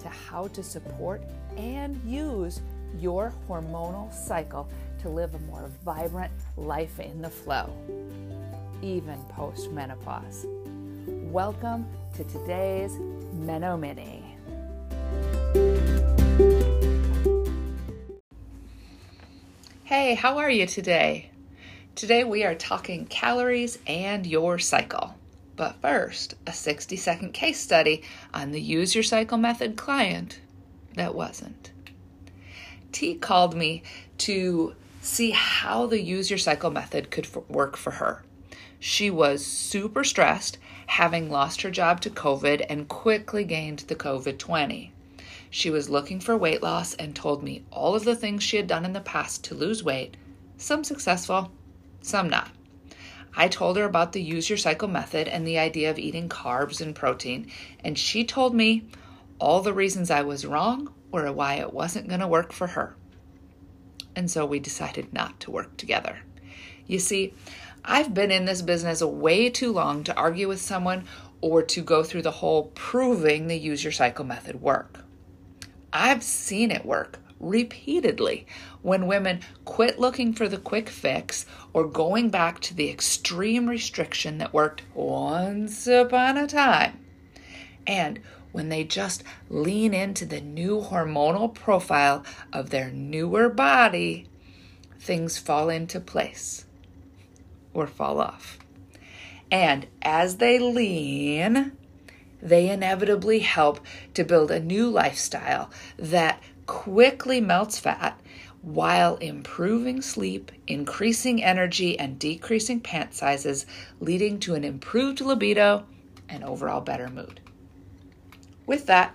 to how to support and use your hormonal cycle to live a more vibrant life in the flow, even post menopause. Welcome to today's Meno Mini. Hey, how are you today? Today we are talking calories and your cycle. But first, a 60 second case study on the Use Your Cycle Method client that wasn't. T called me to see how the Use Your Cycle method could f- work for her. She was super stressed, having lost her job to COVID and quickly gained the COVID 20. She was looking for weight loss and told me all of the things she had done in the past to lose weight, some successful, some not. I told her about the use your cycle method and the idea of eating carbs and protein, and she told me all the reasons I was wrong or why it wasn't going to work for her. And so we decided not to work together. You see, I've been in this business way too long to argue with someone or to go through the whole proving the use your cycle method work. I've seen it work repeatedly when women quit looking for the quick fix or going back to the extreme restriction that worked once upon a time. And when they just lean into the new hormonal profile of their newer body, things fall into place or fall off. And as they lean, they inevitably help to build a new lifestyle that quickly melts fat while improving sleep, increasing energy, and decreasing pant sizes, leading to an improved libido and overall better mood. With that,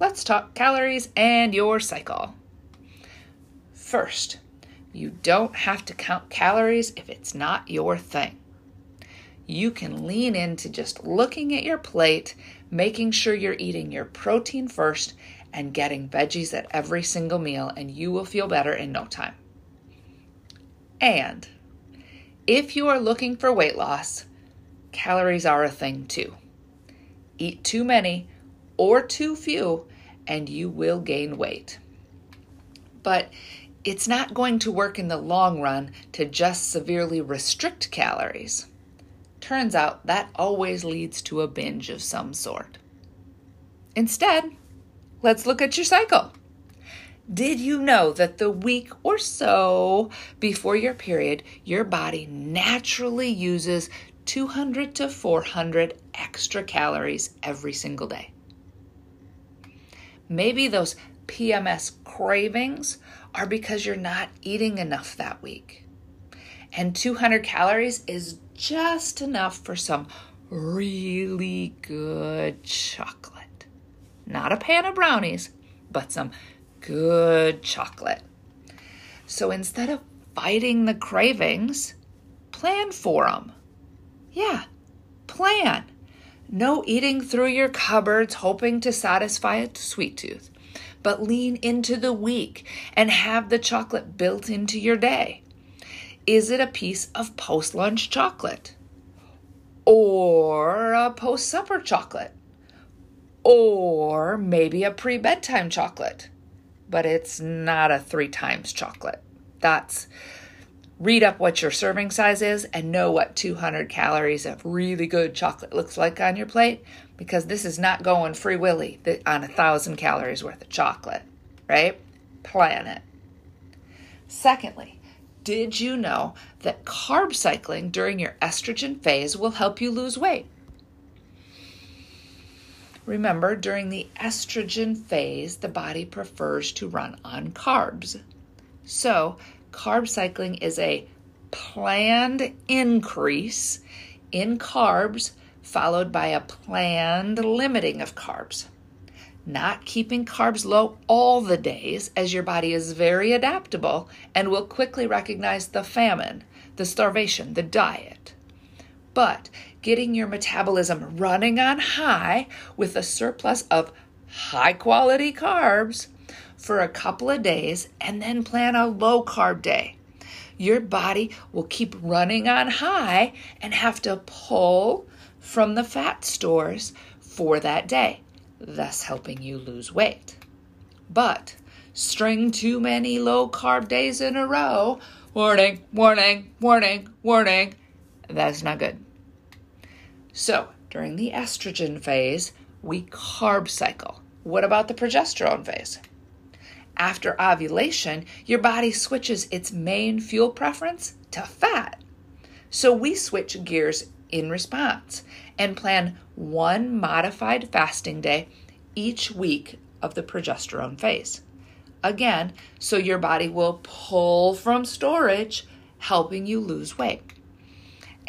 let's talk calories and your cycle. First, you don't have to count calories if it's not your thing. You can lean into just looking at your plate, making sure you're eating your protein first, and getting veggies at every single meal, and you will feel better in no time. And if you are looking for weight loss, calories are a thing too. Eat too many or too few, and you will gain weight. But it's not going to work in the long run to just severely restrict calories. Turns out that always leads to a binge of some sort. Instead, let's look at your cycle. Did you know that the week or so before your period, your body naturally uses 200 to 400 extra calories every single day? Maybe those PMS cravings are because you're not eating enough that week. And 200 calories is just enough for some really good chocolate. Not a pan of brownies, but some good chocolate. So instead of fighting the cravings, plan for them. Yeah, plan. No eating through your cupboards hoping to satisfy a sweet tooth, but lean into the week and have the chocolate built into your day. Is it a piece of post lunch chocolate? Or a post supper chocolate? Or maybe a pre bedtime chocolate? But it's not a three times chocolate. That's read up what your serving size is and know what 200 calories of really good chocolate looks like on your plate because this is not going free willy on a thousand calories worth of chocolate, right? Plan it. Secondly, did you know that carb cycling during your estrogen phase will help you lose weight? Remember, during the estrogen phase, the body prefers to run on carbs. So, carb cycling is a planned increase in carbs followed by a planned limiting of carbs. not keeping carbs low all the days, as your body is very adaptable and will quickly recognize the famine, the starvation, the diet. But getting your metabolism running on high with a surplus of high quality carbs for a couple of days and then plan a low carb day. Your body will keep running on high and have to pull from the fat stores for that day, thus helping you lose weight. But string too many low carb days in a row, warning, warning, warning, warning, that's not good. So, during the estrogen phase, we carb cycle. What about the progesterone phase? After ovulation, your body switches its main fuel preference to fat. So we switch gears in response and plan one modified fasting day each week of the progesterone phase. Again, so your body will pull from storage, helping you lose weight.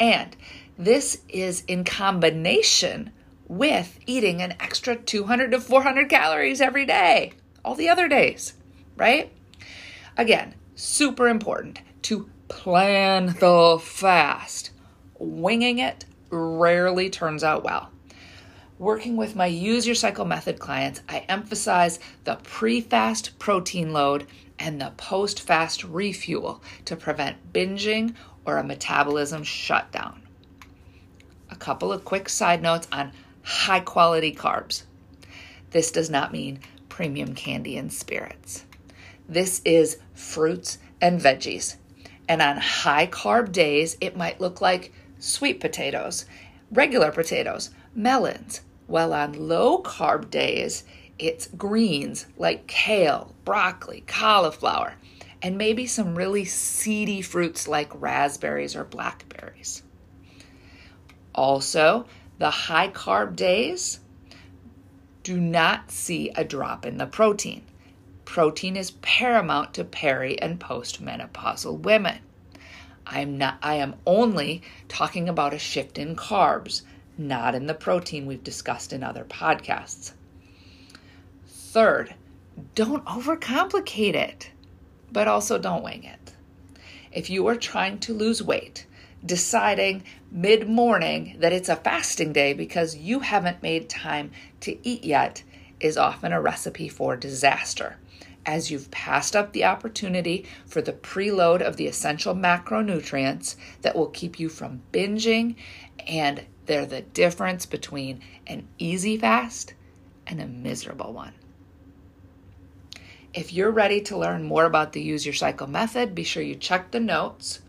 And this is in combination with eating an extra 200 to 400 calories every day, all the other days right? Again, super important to plan the fast. Winging it rarely turns out well. Working with my Use Your Cycle method clients, I emphasize the pre fast protein load and the post fast refuel to prevent binging or a metabolism shutdown. Couple of quick side notes on high quality carbs. This does not mean premium candy and spirits. This is fruits and veggies. And on high carb days, it might look like sweet potatoes, regular potatoes, melons. While on low carb days, it's greens like kale, broccoli, cauliflower, and maybe some really seedy fruits like raspberries or blackberries. Also, the high carb days do not see a drop in the protein protein is paramount to peri and postmenopausal women. I'm not I am only talking about a shift in carbs, not in the protein we've discussed in other podcasts. Third, don't overcomplicate it, but also don't wing it. If you are trying to lose weight, deciding mid morning that it's a fasting day because you haven't made time to eat yet is often a recipe for disaster as you've passed up the opportunity for the preload of the essential macronutrients that will keep you from binging, and they're the difference between an easy fast and a miserable one. If you're ready to learn more about the Use Your Cycle method, be sure you check the notes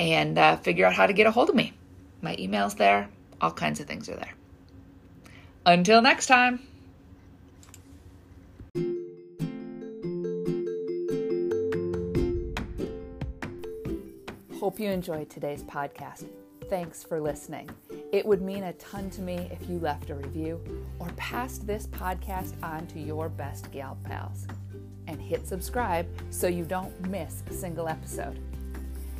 and uh, figure out how to get a hold of me. My email's there, all kinds of things are there. Until next time. Hope you enjoyed today's podcast. Thanks for listening. It would mean a ton to me if you left a review or passed this podcast on to your best gal pals. And hit subscribe so you don't miss a single episode.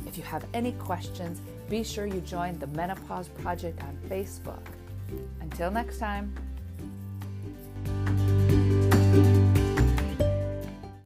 If you have any questions, be sure you join the Menopause Project on Facebook. Until next time.